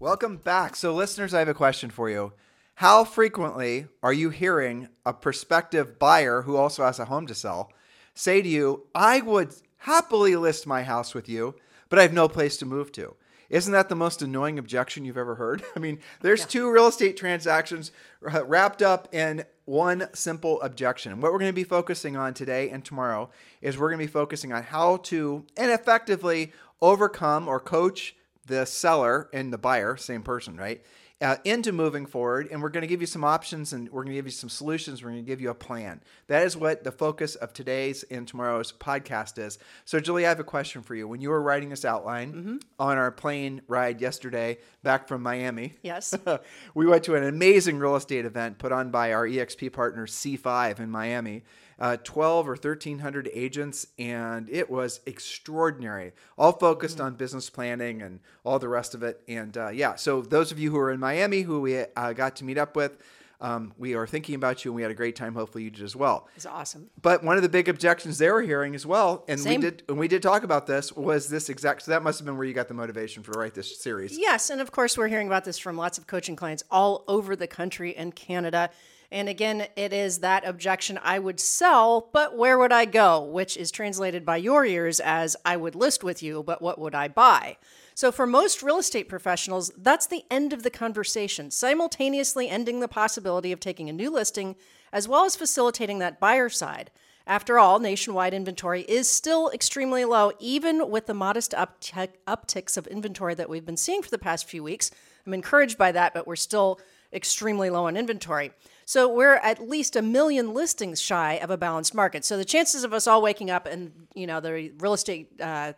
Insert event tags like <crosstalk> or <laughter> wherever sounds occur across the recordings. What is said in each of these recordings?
Welcome back. So, listeners, I have a question for you. How frequently are you hearing a prospective buyer who also has a home to sell say to you, I would happily list my house with you, but I have no place to move to? Isn't that the most annoying objection you've ever heard? <laughs> I mean, there's yeah. two real estate transactions uh, wrapped up in one simple objection. What we're going to be focusing on today and tomorrow is we're going to be focusing on how to and effectively overcome or coach the seller and the buyer, same person, right? Uh, into moving forward, and we're going to give you some options and we're going to give you some solutions. We're going to give you a plan. That is what the focus of today's and tomorrow's podcast is. So, Julie, I have a question for you. When you were writing this outline mm-hmm. on our plane ride yesterday back from Miami, yes, <laughs> we went to an amazing real estate event put on by our EXP partner C5 in Miami uh, 12 or 1300 agents, and it was extraordinary. All focused mm-hmm. on business planning and all the rest of it. And uh, yeah, so those of you who are in Miami who we uh, got to meet up with, um, we are thinking about you and we had a great time. Hopefully you did as well. It's awesome. But one of the big objections they were hearing as well, and Same. we did and we did talk about this, was this exact so that must have been where you got the motivation for write this series. Yes, and of course we're hearing about this from lots of coaching clients all over the country and Canada. And again, it is that objection I would sell, but where would I go? Which is translated by your ears as I would list with you, but what would I buy? So, for most real estate professionals, that's the end of the conversation, simultaneously ending the possibility of taking a new listing as well as facilitating that buyer side. After all, nationwide inventory is still extremely low, even with the modest upticks of inventory that we've been seeing for the past few weeks. I'm encouraged by that, but we're still extremely low on inventory. So we're at least a million listings shy of a balanced market. So the chances of us all waking up and you know the real estate uh,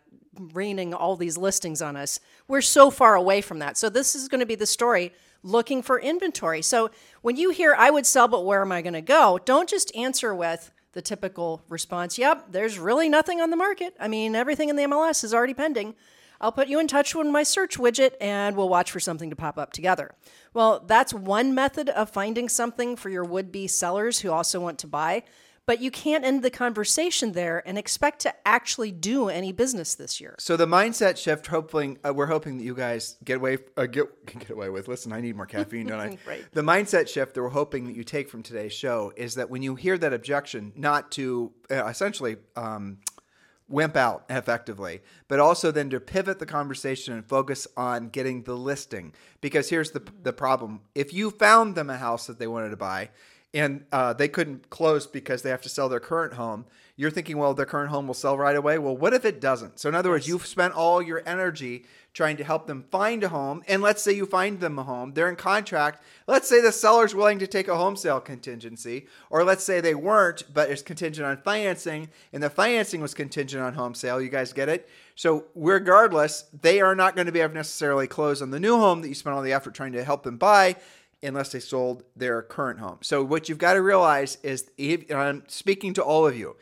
raining all these listings on us, we're so far away from that. So this is going to be the story looking for inventory. So when you hear I would sell, but where am I going to go? Don't just answer with the typical response, yep, there's really nothing on the market. I mean, everything in the MLS is already pending. I'll put you in touch with my search widget and we'll watch for something to pop up together. Well, that's one method of finding something for your would be sellers who also want to buy. But you can't end the conversation there and expect to actually do any business this year. So the mindset shift, hoping uh, we're hoping that you guys get away uh, get get away with. Listen, I need more caffeine, don't I? <laughs> right. The mindset shift that we're hoping that you take from today's show is that when you hear that objection, not to uh, essentially um, wimp out effectively, but also then to pivot the conversation and focus on getting the listing. Because here's the, the problem if you found them a house that they wanted to buy and uh, they couldn't close because they have to sell their current home, you're thinking, well, their current home will sell right away. Well, what if it doesn't? So, in other words, you've spent all your energy trying to help them find a home. And let's say you find them a home, they're in contract. Let's say the seller's willing to take a home sale contingency, or let's say they weren't, but it's contingent on financing, and the financing was contingent on home sale. You guys get it? So, regardless, they are not going to be able to necessarily close on the new home that you spent all the effort trying to help them buy unless they sold their current home. So, what you've got to realize is, if, I'm speaking to all of you,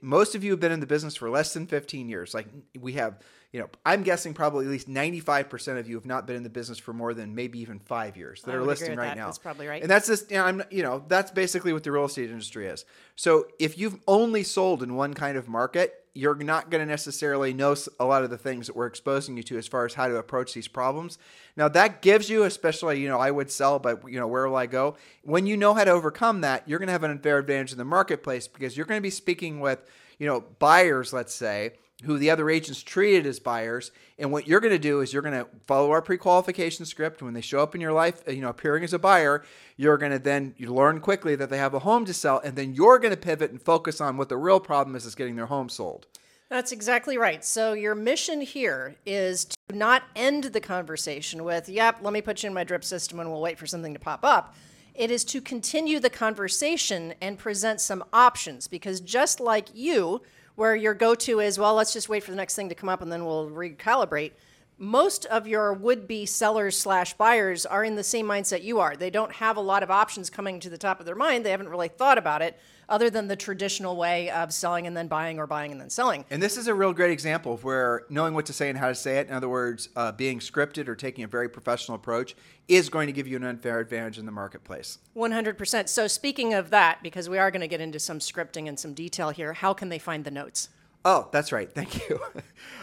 most of you have been in the business for less than 15 years. Like we have you know, I'm guessing probably at least 95% of you have not been in the business for more than maybe even five years that I are listening right that. now. That's probably right. And that's just, you know, I'm, you know, that's basically what the real estate industry is. So if you've only sold in one kind of market, you're not going to necessarily know a lot of the things that we're exposing you to as far as how to approach these problems. Now that gives you, especially, you know, I would sell, but you know, where will I go? When you know how to overcome that, you're going to have an unfair advantage in the marketplace because you're going to be speaking with, you know, buyers, let's say, who the other agents treated as buyers. And what you're going to do is you're going to follow our pre-qualification script. When they show up in your life, uh, you know, appearing as a buyer, you're going to then you learn quickly that they have a home to sell, and then you're going to pivot and focus on what the real problem is: is getting their home sold. That's exactly right. So your mission here is to not end the conversation with, "Yep, let me put you in my drip system, and we'll wait for something to pop up." It is to continue the conversation and present some options because just like you where your go to is, well, let's just wait for the next thing to come up and then we'll recalibrate. most of your would-be sellers slash buyers are in the same mindset you are. They don't have a lot of options coming to the top of their mind. They haven't really thought about it other than the traditional way of selling and then buying or buying and then selling. And this is a real great example of where knowing what to say and how to say it, in other words, uh, being scripted or taking a very professional approach, is going to give you an unfair advantage in the marketplace. 100%. So, speaking of that, because we are going to get into some scripting and some detail here, how can they find the notes? Oh, that's right. Thank you. <laughs>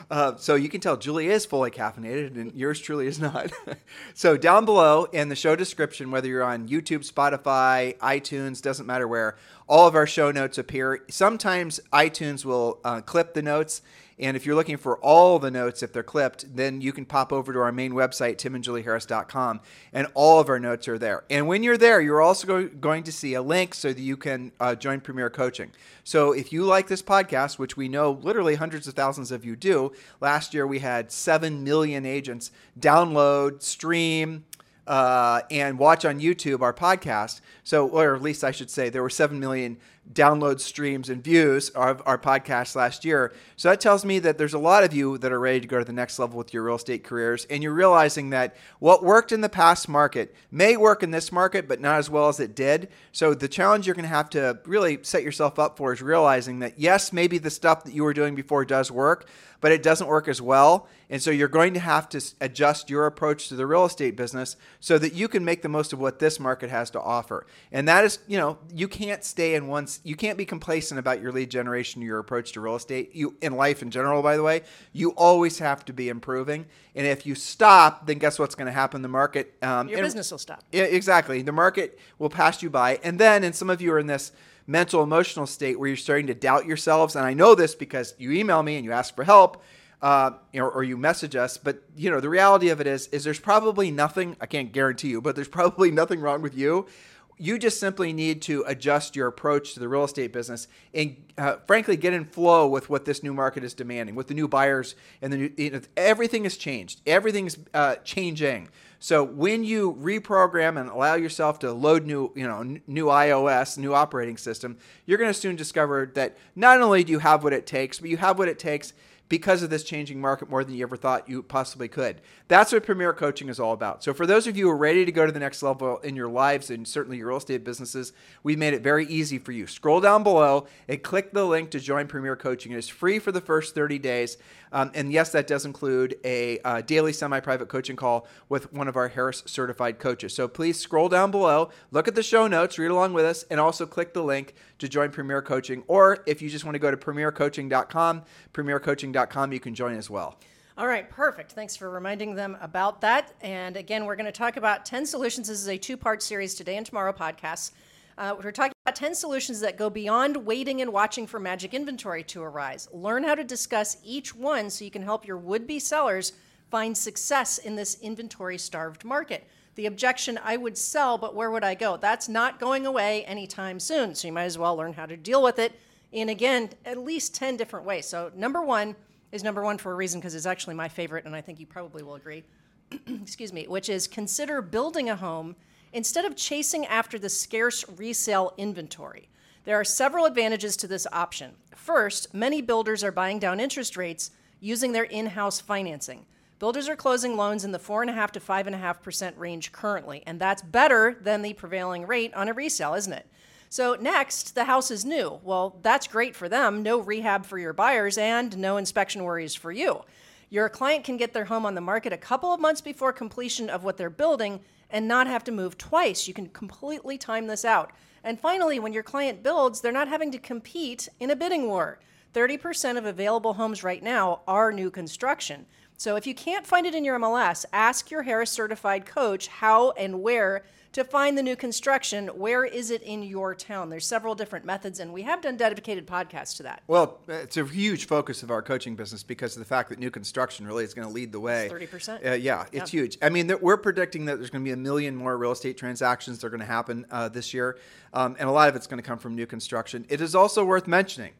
Uh, so you can tell Julie is fully caffeinated and yours truly is not. <laughs> so down below in the show description, whether you're on YouTube, Spotify, iTunes, doesn't matter where, all of our show notes appear. Sometimes iTunes will uh, clip the notes and if you're looking for all the notes, if they're clipped, then you can pop over to our main website, timandjulieharris.com, and all of our notes are there. And when you're there, you're also go- going to see a link so that you can uh, join Premier Coaching. So if you like this podcast, which we know literally hundreds of thousands of you do, last year we had 7 million agents download, stream, uh, and watch on YouTube our podcast. So, or at least I should say, there were 7 million downloads, streams, and views of our podcast last year. So that tells me that there's a lot of you that are ready to go to the next level with your real estate careers. And you're realizing that what worked in the past market may work in this market, but not as well as it did. So the challenge you're going to have to really set yourself up for is realizing that, yes, maybe the stuff that you were doing before does work, but it doesn't work as well. And so you're going to have to adjust your approach to the real estate business so that you can make the most of what this market has to offer. And that is, you know, you can't stay in one you can't be complacent about your lead generation, your approach to real estate. You in life in general, by the way, you always have to be improving. And if you stop, then guess what's going to happen? The market, um, your business will stop. Yeah, exactly. The market will pass you by, and then, and some of you are in this mental emotional state where you're starting to doubt yourselves. And I know this because you email me and you ask for help. Uh, or, or, you message us. But you know, the reality of it is, is there's probably nothing. I can't guarantee you, but there's probably <laughs> nothing wrong with you you just simply need to adjust your approach to the real estate business and uh, frankly get in flow with what this new market is demanding with the new buyers and the new you know, everything has changed. Everything's uh, changing. So when you reprogram and allow yourself to load new you know new ios new operating system you're going to soon discover that not only do you have what it takes but you have what it takes because of this changing market more than you ever thought you possibly could. That's what Premier Coaching is all about. So, for those of you who are ready to go to the next level in your lives and certainly your real estate businesses, we've made it very easy for you. Scroll down below and click the link to join Premier Coaching. It is free for the first 30 days. Um, and yes, that does include a uh, daily semi private coaching call with one of our Harris certified coaches. So, please scroll down below, look at the show notes, read along with us, and also click the link to join Premier Coaching. Or if you just want to go to premiercoaching.com, premiercoaching.com, you can join as well. All right, perfect. Thanks for reminding them about that. And again, we're going to talk about 10 solutions. This is a two part series today and tomorrow podcasts. Uh, we're talking about 10 solutions that go beyond waiting and watching for magic inventory to arise. Learn how to discuss each one so you can help your would be sellers find success in this inventory starved market the objection I would sell, but where would I go? That's not going away anytime soon. So you might as well learn how to deal with it in, again, at least 10 different ways. So, number one is number one for a reason because it's actually my favorite, and I think you probably will agree. <clears throat> Excuse me, which is consider building a home instead of chasing after the scarce resale inventory. There are several advantages to this option. First, many builders are buying down interest rates using their in house financing. Builders are closing loans in the 4.5 to 5.5% range currently, and that's better than the prevailing rate on a resale, isn't it? So, next, the house is new. Well, that's great for them. No rehab for your buyers and no inspection worries for you. Your client can get their home on the market a couple of months before completion of what they're building and not have to move twice. You can completely time this out. And finally, when your client builds, they're not having to compete in a bidding war. 30% of available homes right now are new construction. So if you can't find it in your MLS, ask your Harris certified coach how and where to find the new construction. Where is it in your town? There's several different methods, and we have done dedicated podcasts to that. Well, it's a huge focus of our coaching business because of the fact that new construction really is going to lead the way. Thirty percent. Uh, yeah, it's yeah. huge. I mean, we're predicting that there's going to be a million more real estate transactions that are going to happen uh, this year, um, and a lot of it's going to come from new construction. It is also worth mentioning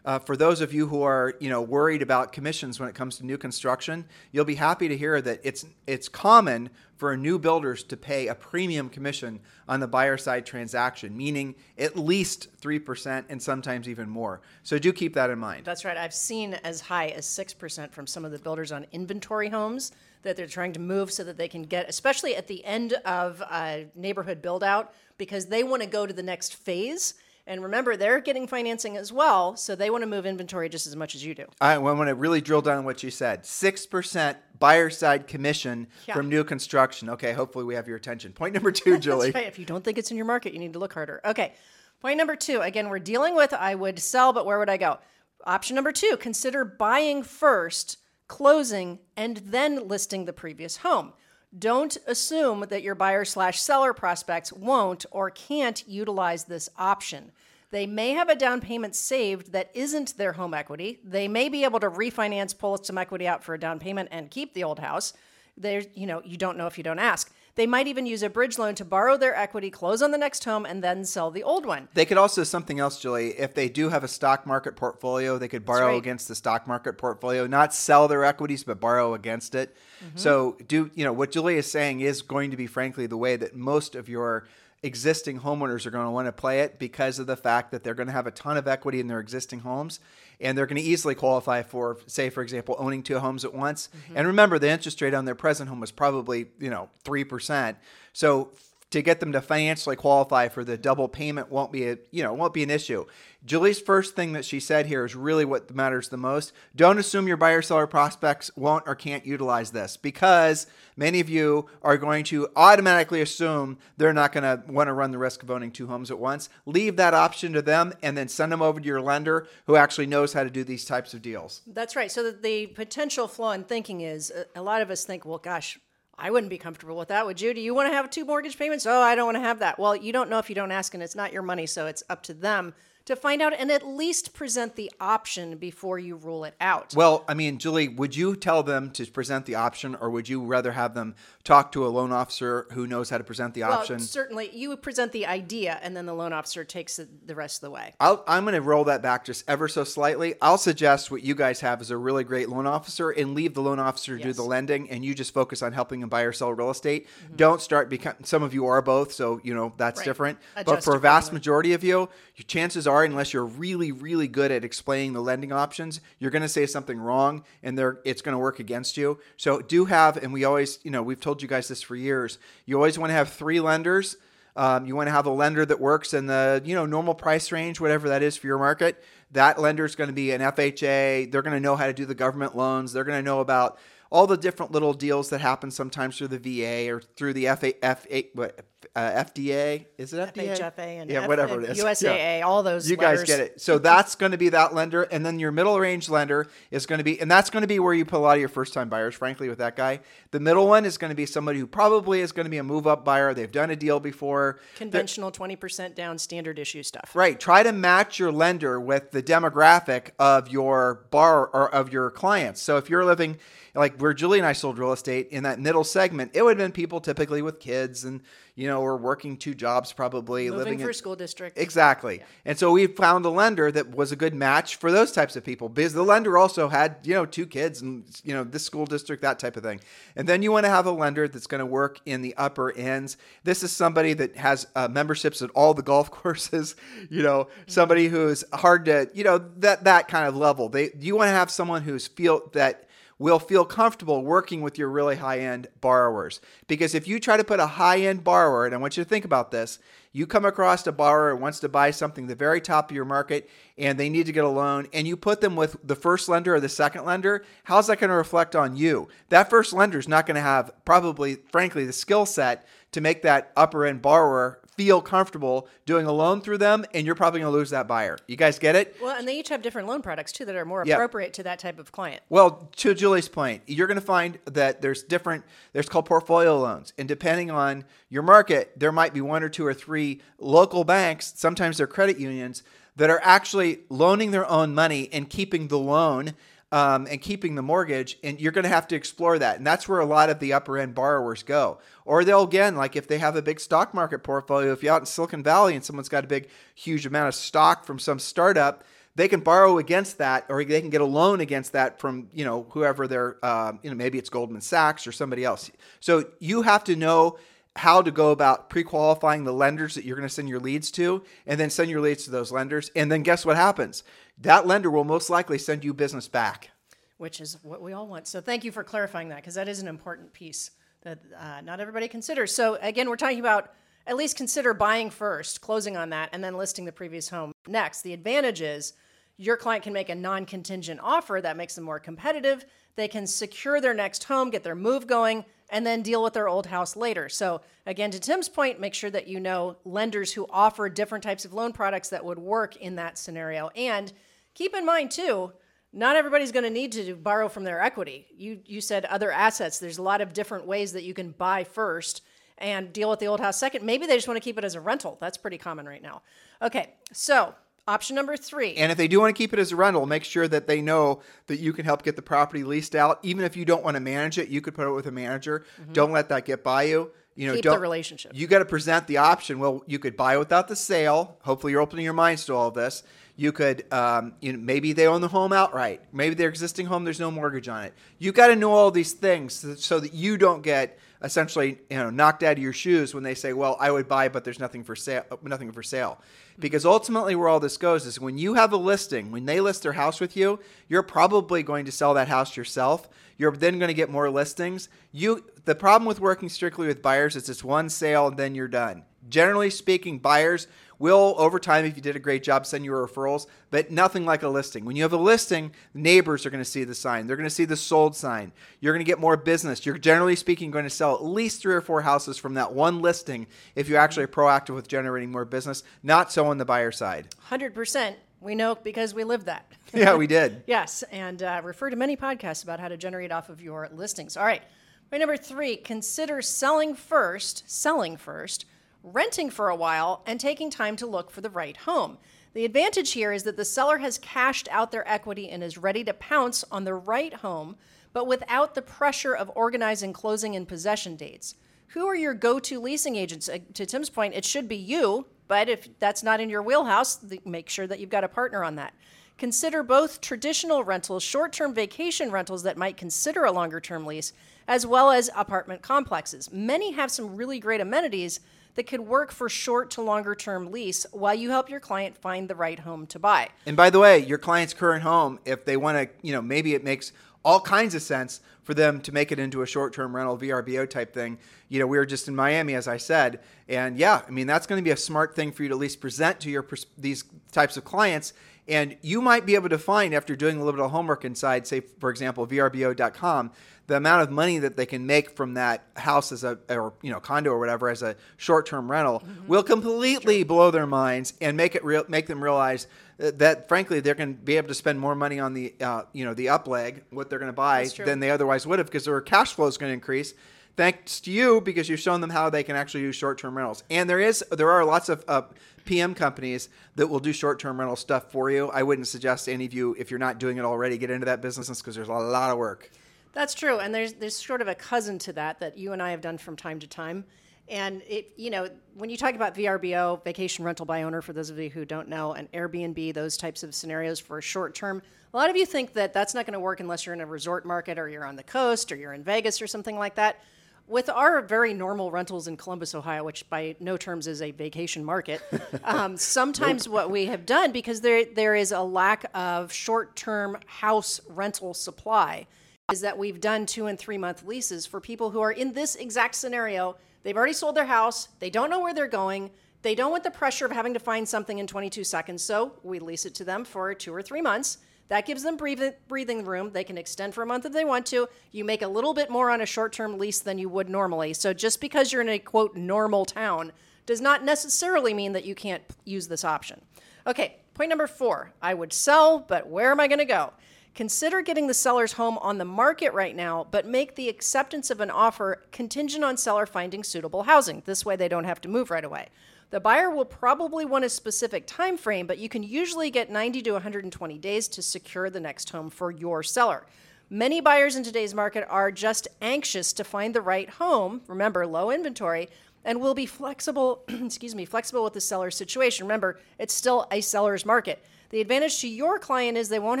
uh, for those of you who are you know worried about commissions when it comes to new construction, you'll be happy to hear that it's it's common for new builders to pay a premium commission on the buyer side transaction, meaning at least three percent and sometimes even more. So do keep that in mind. That's right. I've seen as high as 6% from some of the builders on inventory homes that they're trying to move so that they can get, especially at the end of a neighborhood build out, because they want to go to the next phase. And remember, they're getting financing as well, so they want to move inventory just as much as you do. I want to really drill down on what you said. Six percent buyer side commission Yeah. from new construction. Okay, hopefully we have your attention. Point number <laughs> two, Julie. Right. If you don't think it's in your market, you need to look harder. Okay. Point number two. Again, we're dealing with I would sell, but where would I go? Option number two consider buying first, closing, and then listing the previous home. Don't assume that your buyer slash seller prospects won't or can't utilize this option. They may have a down payment saved that isn't their home equity. They may be able to refinance, pull some equity out for a down payment, and keep the old house. There's, you know, you don't know if you don't ask. They might even use a bridge loan to borrow their equity, close on the next home, and then sell the old one. They could also something else, Julie. If they do have a stock market portfolio, they could borrow right. against the stock market portfolio, not sell their equities, but borrow against it. Mm-hmm. So, do you know what Julie is saying is going to be, frankly, the way that most of your existing homeowners are going to want to play it because of the fact that they're going to have a ton of equity in their existing homes and they're going to easily qualify for say for example owning two homes at once. Mm-hmm. And remember the interest rate on their present home was probably you know 3% so to get them to financially qualify for the double payment won't be a you know won't be an issue. Julie's first thing that she said here is really what matters the most. Don't assume your buyer seller prospects won't or can't utilize this because many of you are going to automatically assume they're not going to want to run the risk of owning two homes at once. Leave that option to them and then send them over to your lender who actually knows how to do these types of deals. That's right. So the potential flaw in thinking is uh, a lot of us think, well, gosh, I wouldn't be comfortable with that. Would you? Do you want to have two mortgage payments? Oh, I don't want to have that. Well, you don't know if you don't ask, and it's not your money, so it's up to them to find out and at least present the option before you rule it out. Well, I mean, Julie, would you tell them to present the option, or would you rather have them talk to a loan officer who knows how to present the Well, option? certainly, you would present the idea, and then the loan officer takes the, rest of the way. I'll, I'm going to roll that back just ever so slightly. I'll suggest what you guys have is a really great loan officer and leave the loan officer to do the lending and you just focus on helping them buy or sell real estate. Mm-hmm. Don't start become some of you are both, so you know that's Right. different. but for a vast majority of you, your chances are unless you're really really good at explaining the lending options, you're going to say something wrong and they're it's going to work against you. So do have and we always, you know, we've told you guys this for years. You always want to have three lenders. Um, you want to have a lender that works in the you know normal price range, whatever that is for your market. That lender is going to be an FHA. They're going to know how to do the government loans. They're going to know about all the different little deals that happen sometimes through the VA or through the FA, FA, what, uh, FDA. Is it FDA? FHFA and yeah, F- whatever it is. USAA, Yeah. all those You guys get it. So that's going to be that lender, and then your middle range lender is going to be, and that's going to be where you put a lot of your first time buyers. Frankly, with that guy, the middle one is going to be somebody who probably is going to be a move up buyer. They've done a deal before. Conventional 20% down standard issue stuff. Right. Try to match your lender with the demographic of your bar or of your clients. So if you're living like where Julie and I sold real estate in that middle segment, it would have been people typically with kids and you know, or working two jobs probably Moving living for in school district. Exactly. And so we found a lender that was a good match for those types of people because the lender also had, you know, two kids and, you know, this school district, that type of thing. And then you want to have a lender that's going to work in the upper ends. This is somebody that has uh, memberships at all the golf <laughs> courses, you know, somebody who's hard to, you know, that, that kind of level. They, you want to have someone who's feel that, will feel comfortable working with your really high end borrowers. Because if you try to put a high end borrower, and I want you to think about this, you come across a borrower who wants to buy something the very top of your market and they need to get a loan, and you put them with the first lender or the second lender, how's that going to reflect on you? That first lender is not going to have, probably, frankly, the skill set to make that upper end borrower feel comfortable doing a loan through them, and you're probably going to lose that buyer. You guys get it? Well, and they each have different loan products too that are more Yeah. appropriate to that type of client. Well, to Julie's point, you're going to find that there's different, there's called portfolio loans. And depending on your market, there might be one or two or three local banks, sometimes they're credit unions, that are actually loaning their own money and keeping the loan um, and keeping the mortgage. And you're going to have to explore that. And that's where a lot of the upper end borrowers go. Or they'll, again, like if they have a big stock market portfolio, if you're out in Silicon Valley and someone's got a big, huge amount of stock from some startup, they can borrow against that or they can get a loan against that from you know whoever they're um, you know maybe it's goldman sachs or somebody else so you have to know how to go about pre-qualifying the lenders that you're going to send your leads to and then send your leads to those lenders. And then guess what happens? That lender will most likely send you business back. Which is what we all want. So thank you for clarifying that because that is an important piece that uh, not everybody considers. So again we're talking about at least consider buying first, closing on that, and then listing the previous home next. The advantage is your client can make a non contingent offer that makes them more competitive. They can secure their next home, get their move going, and then deal with their old house later. So, again, to Tim's point, make sure that you know lenders who offer different types of loan products that would work in that scenario. And keep in mind, too, not everybody's going to need to borrow from their equity. You, you said other assets. There's a lot of different ways that you can buy first and deal with the old house second. Maybe they just want to keep it as a rental. That's pretty common right now. Okay, so option number three. And if they do want to keep it as a rental, make sure that they know that you can help get the property leased out. Even if you don't want to manage it, you could put it with a manager. Mm-hmm. Don't let that get by you. You know, keep don't, the relationship. You got to present the option. Well, you could buy without the sale. Hopefully, you're opening your minds to all of this. You could, um, you know, maybe they own the home outright. Maybe their existing home, there's no mortgage on it. You got to know all these things so that you don't get essentially you know knocked out of your shoes when they say, "Well, I would buy, but there's nothing for sale." Nothing for sale, mm-hmm. because ultimately where all this goes is when you have a listing, when they list their house with you, you're probably going to sell that house yourself. You're then going to get more listings. You the problem with working strictly with buyers is it's one sale and then you're done. Generally speaking, buyers will over time if you did a great job send you referrals but nothing like a listing. When you have a listing neighbors are going to see the sign. They're going to see the sold sign. You're going to get more business. You're generally speaking going to sell at least three or four houses from that one listing if you're actually proactive with generating more business not so on the buyer side. 100% we know because we live that. <laughs> Yeah we did. <laughs> Yes and uh, refer to many podcasts about how to generate off of your listings. All right Point number three, consider selling first, selling first, renting for a while, and taking time to look for the right home. The advantage here is that the seller has cashed out their equity and is ready to pounce on the right home, but without the pressure of organizing closing and possession dates. Who are your go to leasing agents? Uh, to Tim's point, it should be you, but if that's not in your wheelhouse, make sure that you've got a partner on that. Consider both traditional rentals, short term vacation rentals that might consider a longer term lease, as well as apartment complexes. Many have some really great amenities that could work for short to longer term lease while you help your client find the right home to buy. And by the way, your client's current home, if they want to, you know, maybe it makes all kinds of sense for them to make it into a short-term rental VRBO type thing. You know, we were just in Miami, as I said, and yeah, I mean that's going to be a smart thing for you to at least present to your these types of clients. And you might be able to find after doing a little bit of homework inside, say for example, VRBO.com, the amount of money that they can make from that house as a or you know condo or whatever as a short-term rental mm-hmm. will completely sure. blow their minds and make it real make them realize that frankly they're going to be able to spend more money on the uh, you know the up leg what they're going to buy than they otherwise would have because their cash flow is going to increase thanks to you because you've shown them how they can actually use short-term rentals and there is there are lots of uh, PM companies that will do short-term rental stuff for you. I wouldn't suggest any of you, if you're not doing it already, get into that business because there's a lot of work. That's true, and there's there's sort of a cousin to that that you and I have done from time to time. And it, you know, when you talk about VRBO, vacation rental by owner, for those of you who don't know, and Airbnb, those types of scenarios for short term, a lot of you think that that's not going to work unless you're in a resort market or you're on the coast or you're in Vegas or something like that. With our very normal rentals in Columbus, Ohio, which by no terms is a vacation market, <laughs> um, sometimes nope. what we have done because there there is a lack of short term house rental supply is that we've done two and three month leases for people who are in this exact scenario. They've already sold their house, they don't know where they're going, they don't want the pressure of having to find something in 22 seconds, so we lease it to them for two or three months. That gives them breathing room. They can extend for a month if they want to. You make a little bit more on a short term lease than you would normally. So just because you're in a quote normal town does not necessarily mean that you can't use this option. Okay, point number four I would sell, but where am I going to go? Consider getting the seller's home on the market right now, but make the acceptance of an offer contingent on seller finding suitable housing. This way they don't have to move right away. The buyer will probably want a specific time frame, but you can usually get 90 to 120 days to secure the next home for your seller. Many buyers in today's market are just anxious to find the right home. Remember, low inventory and will be flexible, <clears throat> excuse me, flexible with the seller's situation. Remember, it's still a seller's market. The advantage to your client is they won't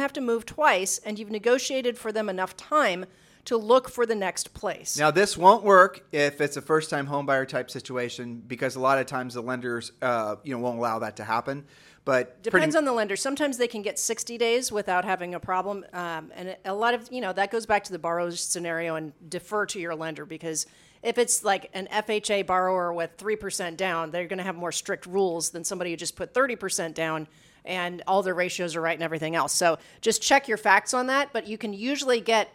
have to move twice, and you've negotiated for them enough time to look for the next place. Now, this won't work if it's a first-time homebuyer type situation because a lot of times the lenders, uh, you know, won't allow that to happen. But depends on the lender. Sometimes they can get 60 days without having a problem, um, and a lot of you know that goes back to the borrower's scenario and defer to your lender because if it's like an FHA borrower with three percent down, they're going to have more strict rules than somebody who just put 30 percent down and all their ratios are right and everything else. So just check your facts on that. But you can usually get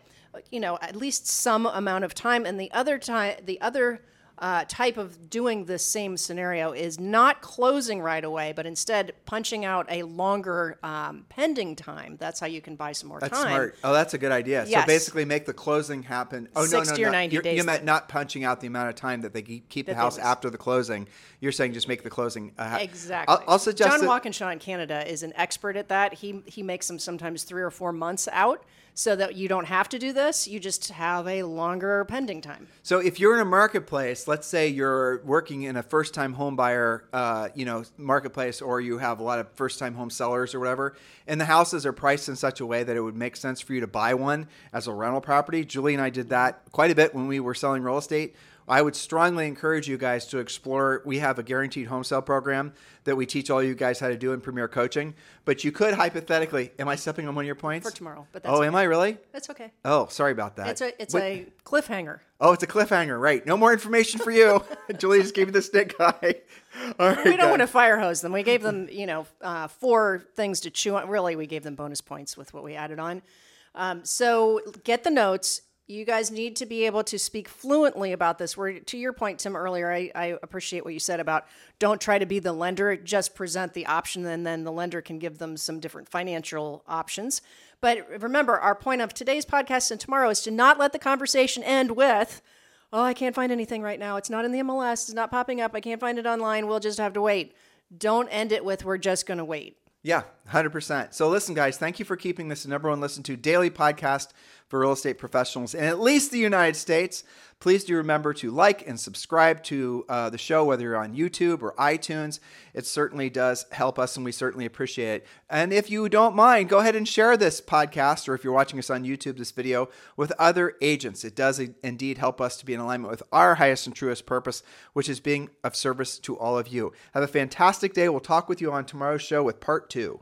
you know at least some amount of time, and the other time the other uh, type of doing the same scenario is not closing right away, but instead punching out a longer um, pending time. That's how you can buy some more that's time. smart. Oh, that's a good idea. Yes. So basically, make the closing happen. Oh no, no, 60 or no. 90 You're- days You meant not punching out the amount of time that they keep, the house after the closing. You're saying just make the closing. Uh, ha- Exactly. I'll, I'll suggest John that- Walkinshaw in Canada is an expert at that. He he makes them sometimes three or four months out, so that you don't have to do this. You just have a longer pending time. So if you're in a marketplace, let's say you're working in a first-time home buyer, uh, you know, marketplace, or you have a lot of first-time home sellers or whatever, and the houses are priced in such a way that it would make sense for you to buy one as a rental property. Julie and I did that quite a bit when we were selling real estate. I would strongly encourage you guys to explore. We have a guaranteed home sale program that we teach all you guys how to do in Premier Coaching. But you could hypothetically, am I stepping on one of your points For tomorrow, but that's oh, am. I really? That's okay. Oh, sorry about that. It's a it's What- a cliffhanger. Oh, it's a cliffhanger, right? No more information for you. <laughs> <laughs> Julie just gave me the stick eye. <laughs> All right, We don't guys. want to fire hose them. We gave them, you know, uh, four things to chew on. Really, we gave them bonus points with what we added on. Um, so get the notes. You guys need to be able to speak fluently about this. Where, to your point, Tim, earlier, I, I appreciate what you said about don't try to be the lender, just present the option, and then the lender can give them some different financial options. But remember, our point of today's podcast and tomorrow is to not let the conversation end with, oh, I can't find anything right now. It's not in the MLS. It's not popping up. I can't find it online. We'll just have to wait. Don't end it with, we're just going to wait. Yeah, 100%. So listen, guys, thank you for keeping this the number one listen to daily podcast for real estate professionals in at least the United States. Please do remember to like and subscribe to uh, the show, whether you're on YouTube or iTunes. It certainly does help us, and we certainly appreciate it. And if you don't mind, go ahead and share this podcast, or if you're watching us on YouTube, this video, with other agents. It does indeed help us to be in alignment with our highest and truest purpose, which is being of service to all of you. Have a fantastic day. We'll talk with you on tomorrow's show with part two.